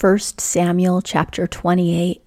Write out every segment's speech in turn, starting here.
1 Samuel chapter 28,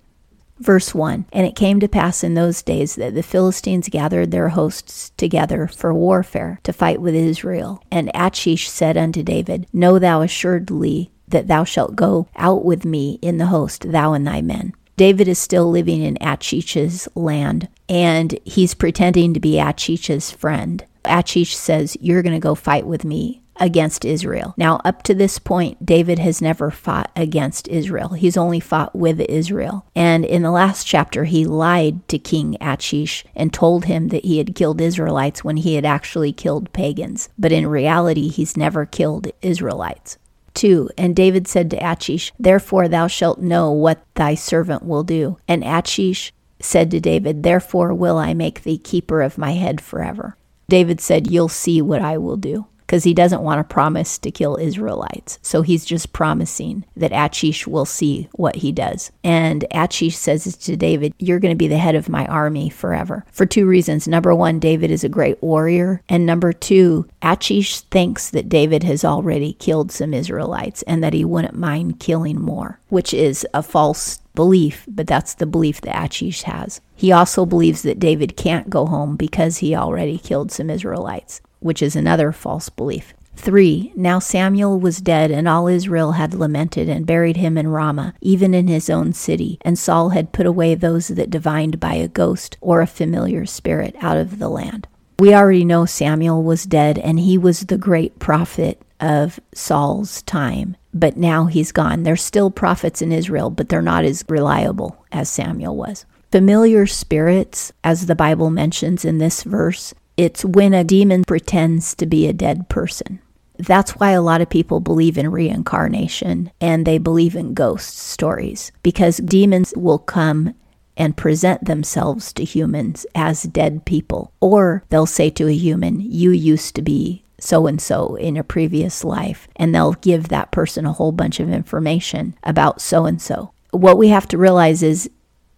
verse 1. And it came to pass in those days that the Philistines gathered their hosts together for warfare to fight with Israel. And Achish said unto David, Know thou assuredly that thou shalt go out with me in the host, thou and thy men. David is still living in Achish's land, and he's pretending to be Achish's friend. Achish says, You're going to go fight with me against Israel. Now, up to this point, David has never fought against Israel. He's only fought with Israel. And in the last chapter, he lied to King Achish and told him that he had killed Israelites when he had actually killed pagans. But in reality, he's never killed Israelites. 2. And David said to Achish, Therefore thou shalt know what thy servant will do. And Achish said to David, Therefore will I make thee keeper of my head forever. David said, You'll see what I will do because he doesn't want to promise to kill Israelites. So he's just promising that Achish will see what he does. And Achish says to David, You're going to be the head of my army forever. For two reasons. Number one, David is a great warrior. And number two, Achish thinks that David has already killed some Israelites and that he wouldn't mind killing more, which is a false belief, but that's the belief that Achish has. He also believes that David can't go home because he already killed some Israelites which is another false belief. 3. Now Samuel was dead, and all Israel had lamented and buried him in Ramah, even in his own city. And Saul had put away those that divined by a ghost or a familiar spirit out of the land. We already know Samuel was dead, and he was the great prophet of Saul's time. But now he's gone. There's still prophets in Israel, but they're not as reliable as Samuel was. Familiar spirits, as the Bible mentions in this verse, it's when a demon pretends to be a dead person. That's why a lot of people believe in reincarnation and they believe in ghost stories because demons will come and present themselves to humans as dead people. Or they'll say to a human, You used to be so and so in a previous life, and they'll give that person a whole bunch of information about so and so. What we have to realize is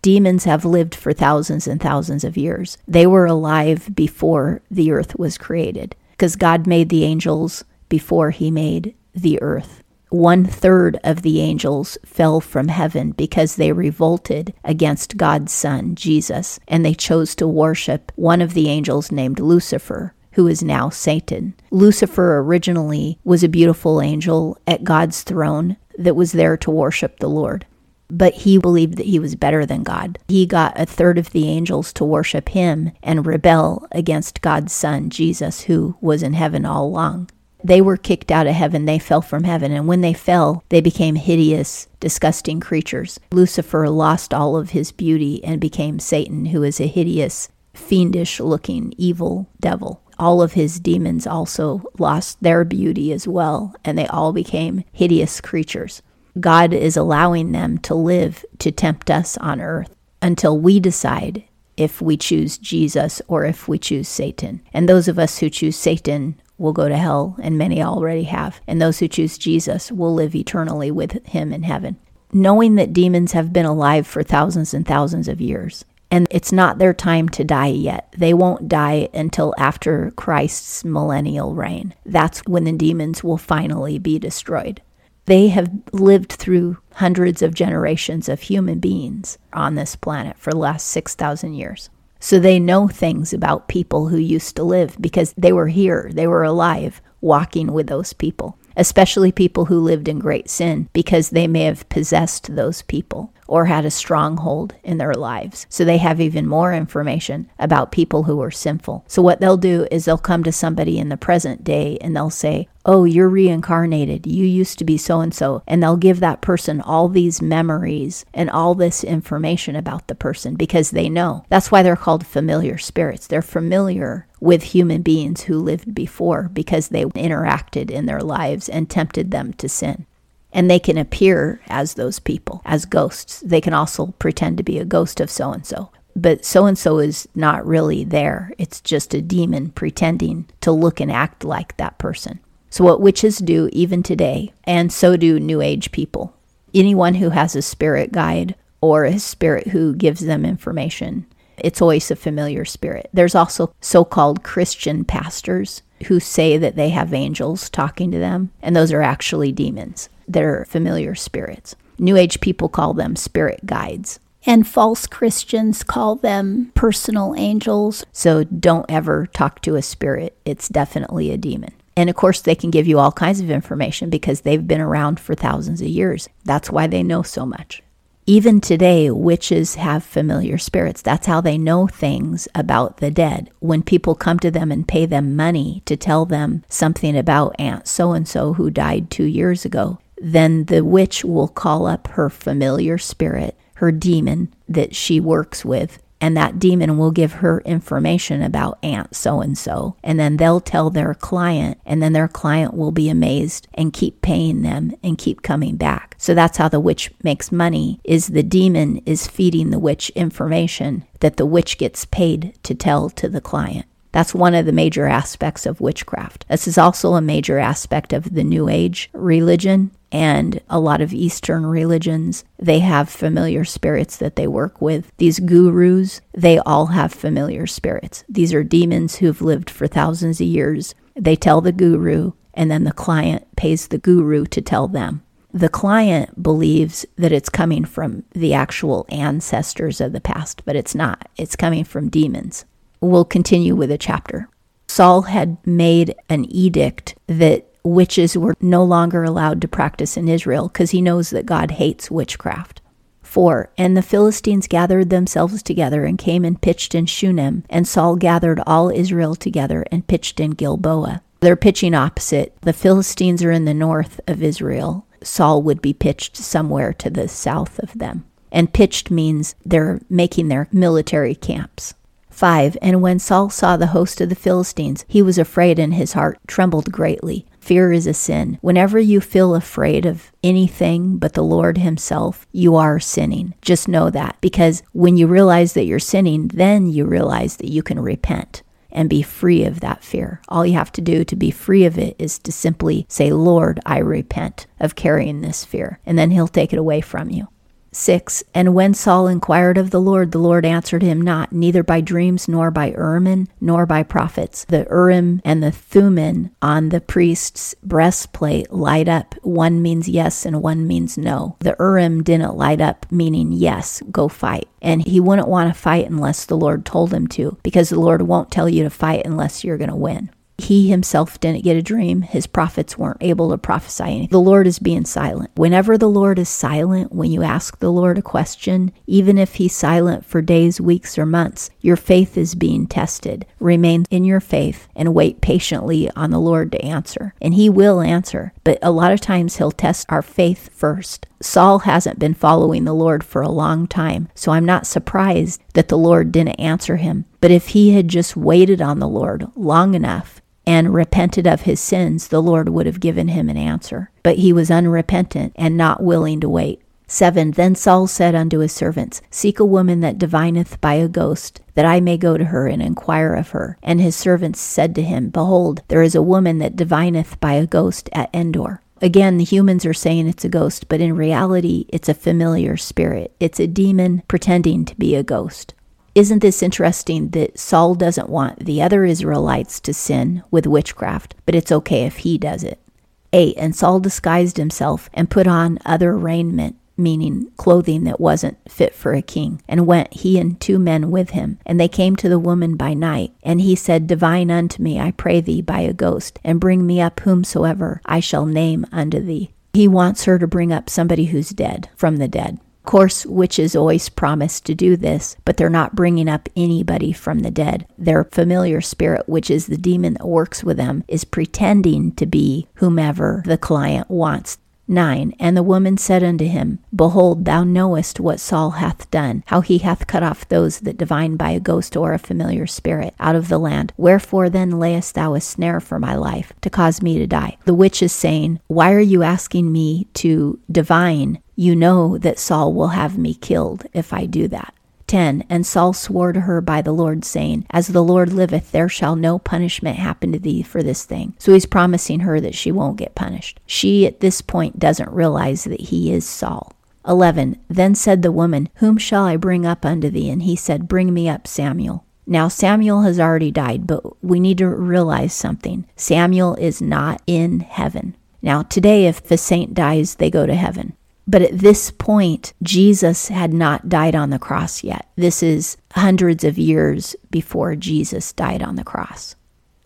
Demons have lived for thousands and thousands of years. They were alive before the earth was created because God made the angels before he made the earth. One third of the angels fell from heaven because they revolted against God's Son, Jesus, and they chose to worship one of the angels named Lucifer, who is now Satan. Lucifer originally was a beautiful angel at God's throne that was there to worship the Lord but he believed that he was better than God. He got a third of the angels to worship him and rebel against God's Son, Jesus, who was in heaven all along. They were kicked out of heaven. They fell from heaven. And when they fell, they became hideous, disgusting creatures. Lucifer lost all of his beauty and became Satan, who is a hideous, fiendish looking, evil devil. All of his demons also lost their beauty as well, and they all became hideous creatures. God is allowing them to live to tempt us on earth until we decide if we choose Jesus or if we choose Satan. And those of us who choose Satan will go to hell, and many already have. And those who choose Jesus will live eternally with him in heaven. Knowing that demons have been alive for thousands and thousands of years, and it's not their time to die yet. They won't die until after Christ's millennial reign. That's when the demons will finally be destroyed. They have lived through hundreds of generations of human beings on this planet for the last 6,000 years. So they know things about people who used to live because they were here, they were alive, walking with those people, especially people who lived in great sin because they may have possessed those people or had a stronghold in their lives. So they have even more information about people who are sinful. So what they'll do is they'll come to somebody in the present day and they'll say, Oh, you're reincarnated. You used to be so and so. And they'll give that person all these memories and all this information about the person because they know. That's why they're called familiar spirits. They're familiar with human beings who lived before because they interacted in their lives and tempted them to sin and they can appear as those people, as ghosts. They can also pretend to be a ghost of so and so. But so and so is not really there. It's just a demon pretending to look and act like that person. So, what witches do even today, and so do New Age people, anyone who has a spirit guide or a spirit who gives them information, it's always a familiar spirit. There's also so called Christian pastors who say that they have angels talking to them, and those are actually demons. They're familiar spirits. New Age people call them spirit guides. And false Christians call them personal angels. So don't ever talk to a spirit. It's definitely a demon. And of course, they can give you all kinds of information because they've been around for thousands of years. That's why they know so much. Even today, witches have familiar spirits. That's how they know things about the dead. When people come to them and pay them money to tell them something about Aunt so and so who died two years ago, then the witch will call up her familiar spirit, her demon that she works with, and that demon will give her information about Aunt so and so. And then they'll tell their client, and then their client will be amazed and keep paying them and keep coming back. So that's how the witch makes money is the demon is feeding the witch information that the witch gets paid to tell to the client. That's one of the major aspects of witchcraft. This is also a major aspect of the New Age religion and a lot of Eastern religions. They have familiar spirits that they work with. These gurus, they all have familiar spirits. These are demons who've lived for thousands of years. They tell the guru, and then the client pays the guru to tell them. The client believes that it's coming from the actual ancestors of the past, but it's not. It's coming from demons we'll continue with a chapter. Saul had made an edict that witches were no longer allowed to practice in Israel because he knows that God hates witchcraft. 4. And the Philistines gathered themselves together and came and pitched in Shunem, and Saul gathered all Israel together and pitched in Gilboa. They're pitching opposite. The Philistines are in the north of Israel. Saul would be pitched somewhere to the south of them. And pitched means they're making their military camps. 5. And when Saul saw the host of the Philistines, he was afraid and his heart trembled greatly. Fear is a sin. Whenever you feel afraid of anything but the Lord Himself, you are sinning. Just know that. Because when you realize that you're sinning, then you realize that you can repent and be free of that fear. All you have to do to be free of it is to simply say, Lord, I repent of carrying this fear. And then He'll take it away from you. 6. And when Saul inquired of the Lord, the Lord answered him not, neither by dreams, nor by Urim, nor by prophets. The Urim and the Thummim on the priest's breastplate light up. One means yes and one means no. The Urim didn't light up, meaning yes, go fight. And he wouldn't want to fight unless the Lord told him to, because the Lord won't tell you to fight unless you're going to win. He himself didn't get a dream. His prophets weren't able to prophesy anything. The Lord is being silent. Whenever the Lord is silent, when you ask the Lord a question, even if he's silent for days, weeks, or months, your faith is being tested. Remain in your faith and wait patiently on the Lord to answer. And he will answer, but a lot of times he'll test our faith first. Saul hasn't been following the Lord for a long time, so I'm not surprised that the Lord didn't answer him. But if he had just waited on the Lord long enough, and repented of his sins, the Lord would have given him an answer. But he was unrepentant and not willing to wait. 7. Then Saul said unto his servants, Seek a woman that divineth by a ghost, that I may go to her and inquire of her. And his servants said to him, Behold, there is a woman that divineth by a ghost at Endor. Again, the humans are saying it's a ghost, but in reality, it's a familiar spirit. It's a demon pretending to be a ghost. Isn't this interesting that Saul doesn't want the other Israelites to sin with witchcraft, but it's okay if he does it? 8. And Saul disguised himself and put on other raiment, meaning clothing that wasn't fit for a king, and went he and two men with him. And they came to the woman by night. And he said, Divine unto me, I pray thee, by a ghost, and bring me up whomsoever I shall name unto thee. He wants her to bring up somebody who's dead from the dead course, witches always promise to do this, but they're not bringing up anybody from the dead. Their familiar spirit, which is the demon that works with them, is pretending to be whomever the client wants 9. And the woman said unto him, Behold, thou knowest what Saul hath done, how he hath cut off those that divine by a ghost or a familiar spirit out of the land. Wherefore then layest thou a snare for my life, to cause me to die? The witch is saying, Why are you asking me to divine? You know that Saul will have me killed if I do that. 10 And Saul swore to her by the Lord, saying, As the Lord liveth, there shall no punishment happen to thee for this thing. So he's promising her that she won't get punished. She, at this point, doesn't realize that he is Saul. 11 Then said the woman, Whom shall I bring up unto thee? And he said, Bring me up Samuel. Now, Samuel has already died, but we need to realize something. Samuel is not in heaven. Now, today, if the saint dies, they go to heaven. But at this point, Jesus had not died on the cross yet. This is hundreds of years before Jesus died on the cross.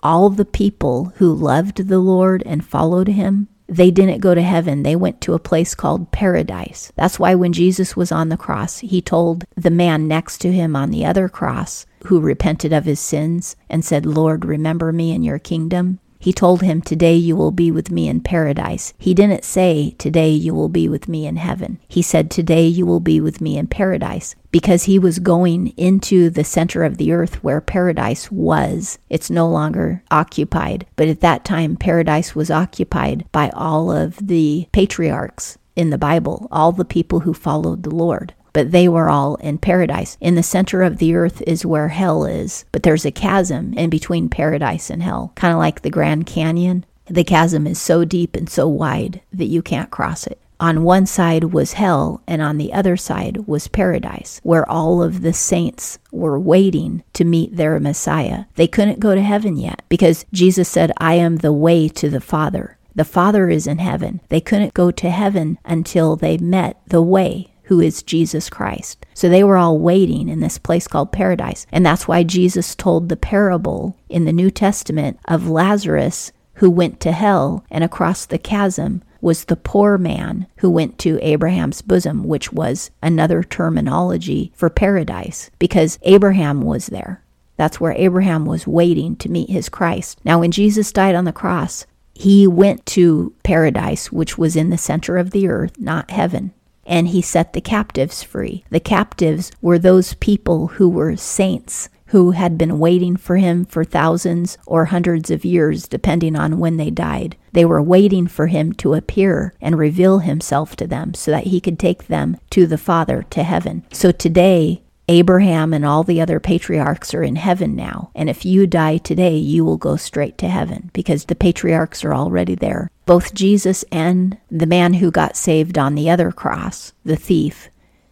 All the people who loved the Lord and followed him, they didn't go to heaven. They went to a place called paradise. That's why when Jesus was on the cross, he told the man next to him on the other cross who repented of his sins and said, Lord, remember me in your kingdom. He told him, Today you will be with me in paradise. He didn't say, Today you will be with me in heaven. He said, Today you will be with me in paradise because he was going into the center of the earth where paradise was. It's no longer occupied. But at that time, paradise was occupied by all of the patriarchs in the Bible, all the people who followed the Lord but they were all in paradise. In the center of the earth is where hell is, but there's a chasm in between paradise and hell, kind of like the Grand Canyon. The chasm is so deep and so wide that you can't cross it. On one side was hell, and on the other side was paradise, where all of the saints were waiting to meet their Messiah. They couldn't go to heaven yet because Jesus said, I am the way to the Father. The Father is in heaven. They couldn't go to heaven until they met the way, who is Jesus Christ. So they were all waiting in this place called paradise. And that's why Jesus told the parable in the New Testament of Lazarus who went to hell and across the chasm was the poor man who went to Abraham's bosom, which was another terminology for paradise because Abraham was there. That's where Abraham was waiting to meet his Christ. Now, when Jesus died on the cross, he went to paradise, which was in the center of the earth, not heaven and he set the captives free. The captives were those people who were saints who had been waiting for him for thousands or hundreds of years, depending on when they died. They were waiting for him to appear and reveal himself to them so that he could take them to the Father, to heaven. So today, Abraham and all the other patriarchs are in heaven now. And if you die today, you will go straight to heaven because the patriarchs are already there. Both Jesus and the man who got saved on the other cross, the thief,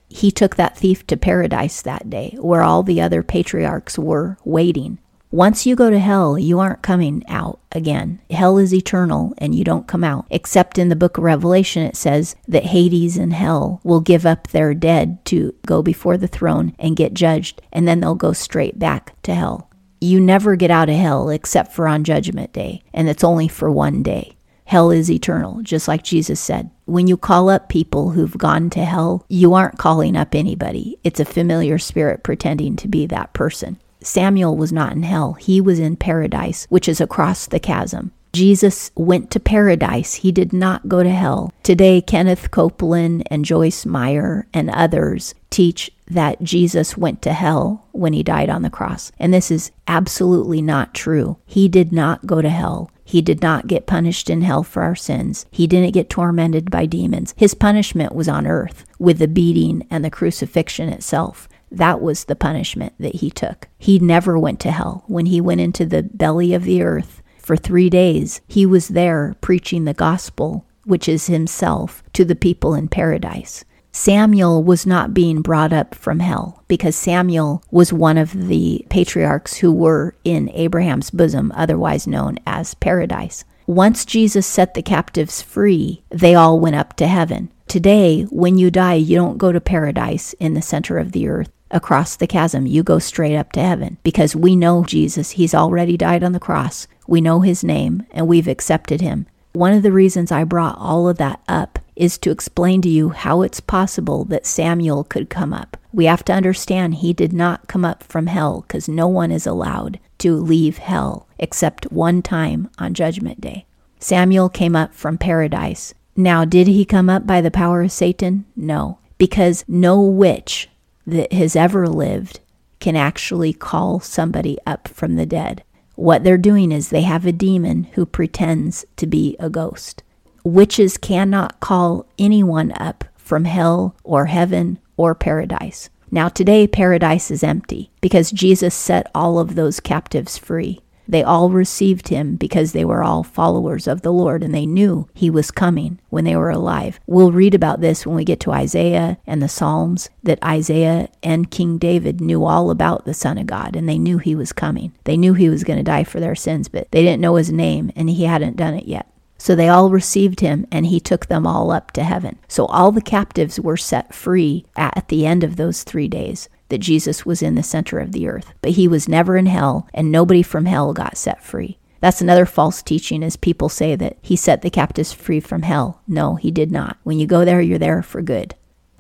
he took that thief to paradise that day where all the other patriarchs were waiting. Once you go to hell, you aren't coming out again. Hell is eternal and you don't come out. Except in the book of Revelation, it says that Hades and hell will give up their dead to go before the throne and get judged, and then they'll go straight back to hell. You never get out of hell except for on Judgment Day, and it's only for one day. Hell is eternal, just like Jesus said. When you call up people who've gone to hell, you aren't calling up anybody. It's a familiar spirit pretending to be that person. Samuel was not in hell, he was in paradise, which is across the chasm. Jesus went to paradise. He did not go to hell. Today, Kenneth Copeland and Joyce Meyer and others teach that Jesus went to hell when he died on the cross. And this is absolutely not true. He did not go to hell. He did not get punished in hell for our sins. He didn't get tormented by demons. His punishment was on earth with the beating and the crucifixion itself. That was the punishment that he took. He never went to hell. When he went into the belly of the earth for three days, he was there preaching the gospel, which is himself, to the people in paradise. Samuel was not being brought up from hell because Samuel was one of the patriarchs who were in Abraham's bosom, otherwise known as paradise. Once Jesus set the captives free, they all went up to heaven. Today, when you die, you don't go to paradise in the center of the earth across the chasm. You go straight up to heaven because we know Jesus. He's already died on the cross. We know his name and we've accepted him. One of the reasons I brought all of that up is to explain to you how it's possible that Samuel could come up. We have to understand he did not come up from hell because no one is allowed to leave hell except one time on Judgment Day. Samuel came up from paradise. Now, did he come up by the power of Satan? No, because no witch that has ever lived can actually call somebody up from the dead. What they're doing is they have a demon who pretends to be a ghost. Witches cannot call anyone up from hell or heaven or paradise. Now, today, paradise is empty because Jesus set all of those captives free. They all received him because they were all followers of the Lord and they knew he was coming when they were alive. We'll read about this when we get to Isaiah and the Psalms that Isaiah and King David knew all about the Son of God and they knew he was coming. They knew he was going to die for their sins, but they didn't know his name and he hadn't done it yet. So they all received him, and he took them all up to heaven. So all the captives were set free at the end of those three days that Jesus was in the center of the earth. But he was never in hell, and nobody from hell got set free. That's another false teaching is people say that he set the captives free from hell. No, he did not. When you go there, you're there for good.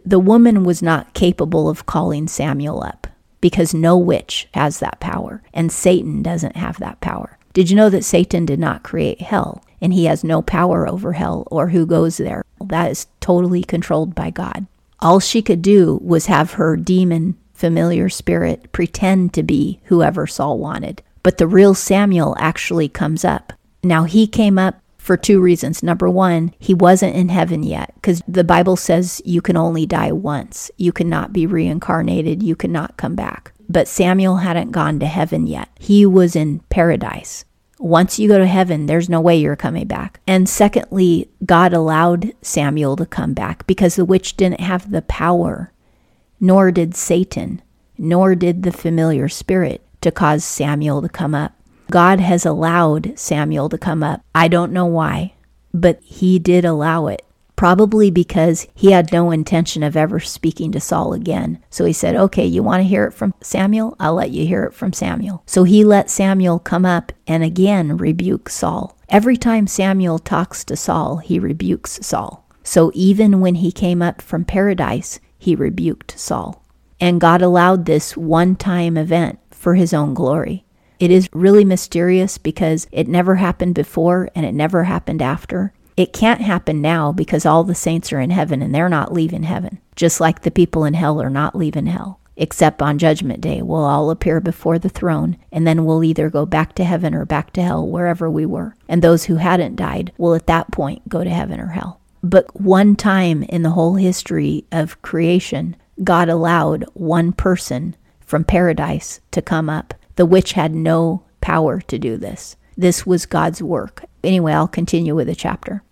The woman was not capable of calling Samuel up because no witch has that power, and Satan doesn't have that power. Did you know that Satan did not create hell? and he has no power over hell or who goes there. That is totally controlled by God. All she could do was have her demon familiar spirit pretend to be whoever Saul wanted. But the real Samuel actually comes up. Now, he came up for two reasons. Number one, he wasn't in heaven yet because the Bible says you can only die once. You cannot be reincarnated. You cannot come back. But Samuel hadn't gone to heaven yet. He was in paradise. Once you go to heaven, there's no way you're coming back. And secondly, God allowed Samuel to come back because the witch didn't have the power, nor did Satan, nor did the familiar spirit to cause Samuel to come up. God has allowed Samuel to come up. I don't know why, but he did allow it probably because he had no intention of ever speaking to Saul again. So he said, Okay, you want to hear it from Samuel? I'll let you hear it from Samuel. So he let Samuel come up and again rebuke Saul. Every time Samuel talks to Saul, he rebukes Saul. So even when he came up from paradise, he rebuked Saul. And God allowed this one time event for his own glory. It is really mysterious because it never happened before and it never happened after. It can't happen now because all the saints are in heaven and they're not leaving heaven, just like the people in hell are not leaving hell. Except on Judgment Day, we'll all appear before the throne, and then we'll either go back to heaven or back to hell, wherever we were. And those who hadn't died will at that point go to heaven or hell. But one time in the whole history of creation, God allowed one person from paradise to come up. The witch had no power to do this. This was God's work. Anyway, I'll continue with the chapter.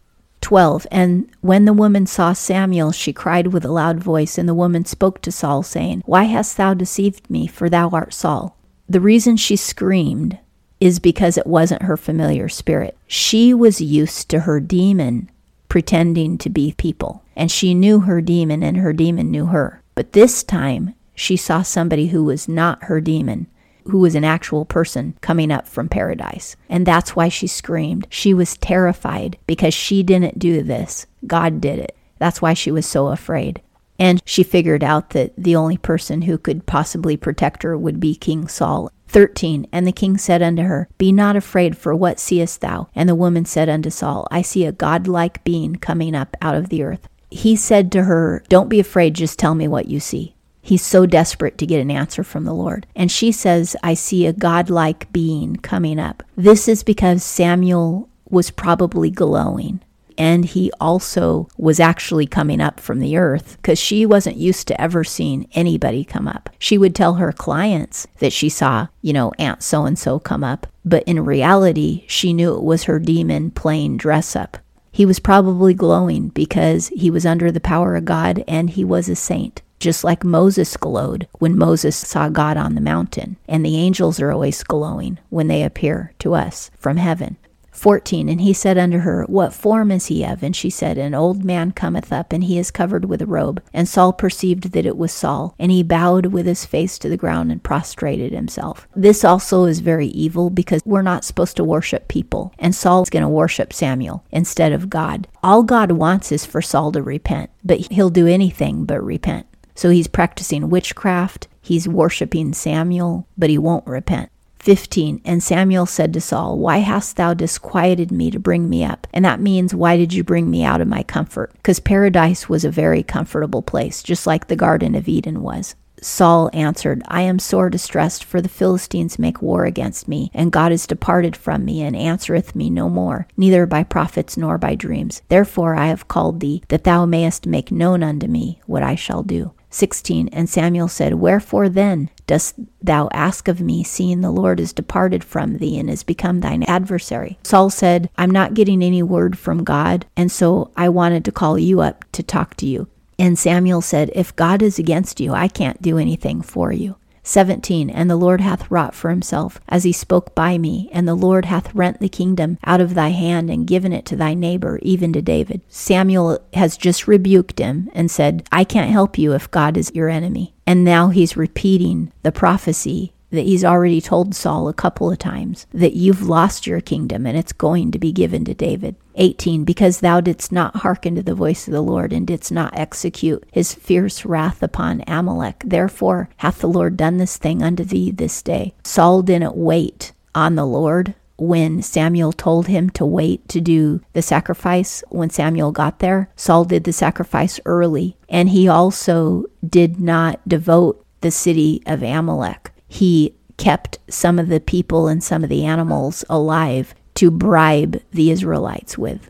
12. And when the woman saw Samuel, she cried with a loud voice, and the woman spoke to Saul, saying, Why hast thou deceived me? For thou art Saul. The reason she screamed is because it wasn't her familiar spirit. She was used to her demon pretending to be people, and she knew her demon, and her demon knew her. But this time, she saw somebody who was not her demon, who was an actual person coming up from paradise. And that's why she screamed. She was terrified because she didn't do this. God did it. That's why she was so afraid. And she figured out that the only person who could possibly protect her would be King Saul. 13. And the king said unto her, Be not afraid, for what seest thou? And the woman said unto Saul, I see a godlike being coming up out of the earth. He said to her, Don't be afraid, just tell me what you see. He's so desperate to get an answer from the Lord. And she says, I see a godlike being coming up. This is because Samuel was probably glowing. And he also was actually coming up from the earth because she wasn't used to ever seeing anybody come up. She would tell her clients that she saw, you know, Aunt so and so come up. But in reality, she knew it was her demon playing dress up. He was probably glowing because he was under the power of God and he was a saint just like Moses glowed when Moses saw God on the mountain. And the angels are always glowing when they appear to us from heaven. 14. And he said unto her, What form is he of? And she said, An old man cometh up, and he is covered with a robe. And Saul perceived that it was Saul, and he bowed with his face to the ground and prostrated himself. This also is very evil because we're not supposed to worship people, and Saul is going to worship Samuel instead of God. All God wants is for Saul to repent, but he'll do anything but repent. So he's practicing witchcraft, he's worshiping Samuel, but he won't repent. 15. And Samuel said to Saul, Why hast thou disquieted me to bring me up? And that means, Why did you bring me out of my comfort? Because paradise was a very comfortable place, just like the Garden of Eden was. Saul answered, I am sore distressed, for the Philistines make war against me, and God is departed from me, and answereth me no more, neither by prophets nor by dreams. Therefore I have called thee, that thou mayest make known unto me what I shall do. 16 And Samuel said, Wherefore then dost thou ask of me, seeing the Lord is departed from thee and is become thine adversary? Saul said, I'm not getting any word from God, and so I wanted to call you up to talk to you. And Samuel said, If God is against you, I can't do anything for you. 17 And the Lord hath wrought for himself, as he spoke by me, and the Lord hath rent the kingdom out of thy hand and given it to thy neighbor, even to David. Samuel has just rebuked him and said, I can't help you if God is your enemy. And now he's repeating the prophecy that he's already told Saul a couple of times that you've lost your kingdom and it's going to be given to David. 18 Because thou didst not hearken to the voice of the Lord and didst not execute his fierce wrath upon Amalek, therefore hath the Lord done this thing unto thee this day. Saul didn't wait on the Lord when Samuel told him to wait to do the sacrifice, when Samuel got there, Saul did the sacrifice early. And he also did not devote the city of Amalek he kept some of the people and some of the animals alive to bribe the Israelites with.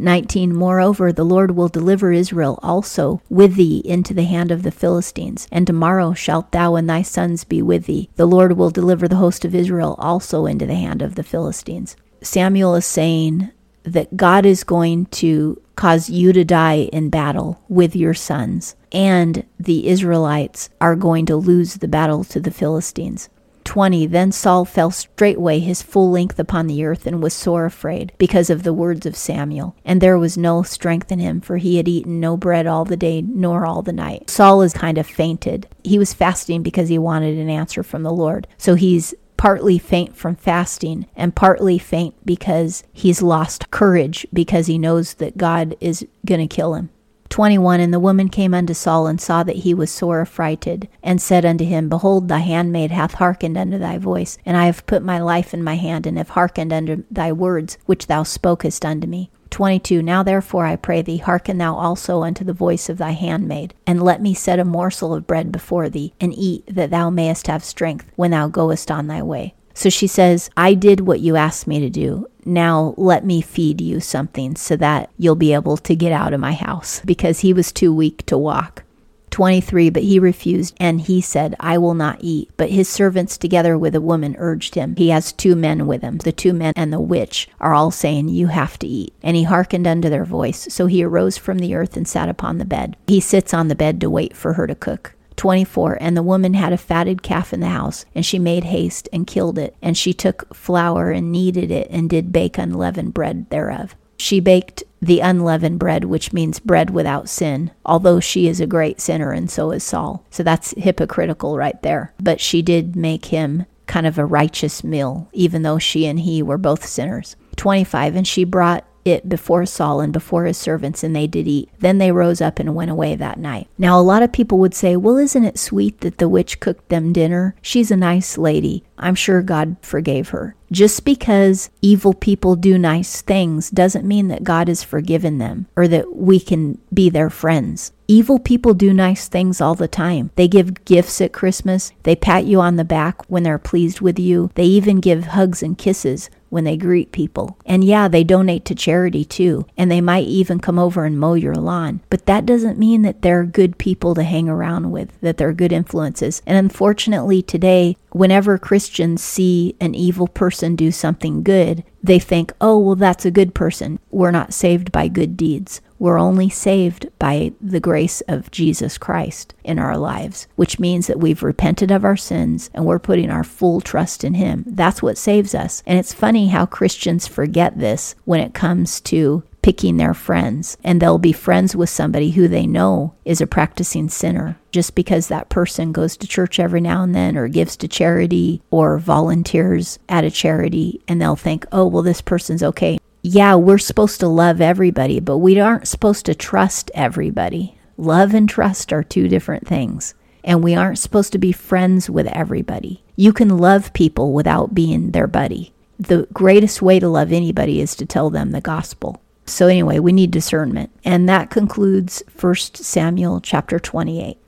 19 Moreover, the Lord will deliver Israel also with thee into the hand of the Philistines, and tomorrow shalt thou and thy sons be with thee. The Lord will deliver the host of Israel also into the hand of the Philistines. Samuel is saying that God is going to cause you to die in battle with your sons, and the Israelites are going to lose the battle to the Philistines. 20 Then Saul fell straightway his full length upon the earth and was sore afraid because of the words of Samuel. And there was no strength in him, for he had eaten no bread all the day nor all the night. Saul is kind of fainted. He was fasting because he wanted an answer from the Lord. So he's partly faint from fasting and partly faint because he's lost courage because he knows that God is going to kill him. 21 And the woman came unto Saul and saw that he was sore affrighted, and said unto him, Behold, thy handmaid hath hearkened unto thy voice, and I have put my life in my hand, and have hearkened unto thy words which thou spokest unto me. 22 Now therefore I pray thee, hearken thou also unto the voice of thy handmaid, and let me set a morsel of bread before thee, and eat, that thou mayest have strength when thou goest on thy way. So she says, I did what you asked me to do. Now let me feed you something so that you'll be able to get out of my house, because he was too weak to walk. 23 But he refused, and he said, I will not eat. But his servants, together with a woman, urged him. He has two men with him. The two men and the witch are all saying, You have to eat. And he hearkened unto their voice. So he arose from the earth and sat upon the bed. He sits on the bed to wait for her to cook. 24 And the woman had a fatted calf in the house, and she made haste and killed it. And she took flour and kneaded it, and did bake unleavened bread thereof. She baked the unleavened bread, which means bread without sin, although she is a great sinner and so is Saul. So that's hypocritical right there. But she did make him kind of a righteous meal, even though she and he were both sinners. 25 And she brought it before Saul and before his servants, and they did eat. Then they rose up and went away that night. Now, a lot of people would say, Well, isn't it sweet that the witch cooked them dinner? She's a nice lady. I'm sure God forgave her. Just because evil people do nice things doesn't mean that God has forgiven them or that we can be their friends. Evil people do nice things all the time. They give gifts at Christmas. They pat you on the back when they're pleased with you. They even give hugs and kisses when they greet people. And yeah, they donate to charity too, and they might even come over and mow your lawn. But that doesn't mean that they're good people to hang around with, that they're good influences. And unfortunately, today, whenever Christians see an evil person do something good, they think, oh, well, that's a good person. We're not saved by good deeds. We're only saved by the grace of Jesus Christ in our lives, which means that we've repented of our sins and we're putting our full trust in Him. That's what saves us. And it's funny how Christians forget this when it comes to picking their friends, and they'll be friends with somebody who they know is a practicing sinner just because that person goes to church every now and then or gives to charity or volunteers at a charity, and they'll think, oh, well, this person's okay yeah, we're supposed to love everybody, but we aren't supposed to trust everybody. Love and trust are two different things. And we aren't supposed to be friends with everybody. You can love people without being their buddy. The greatest way to love anybody is to tell them the gospel. So, anyway, we need discernment. And that concludes 1 Samuel chapter 28.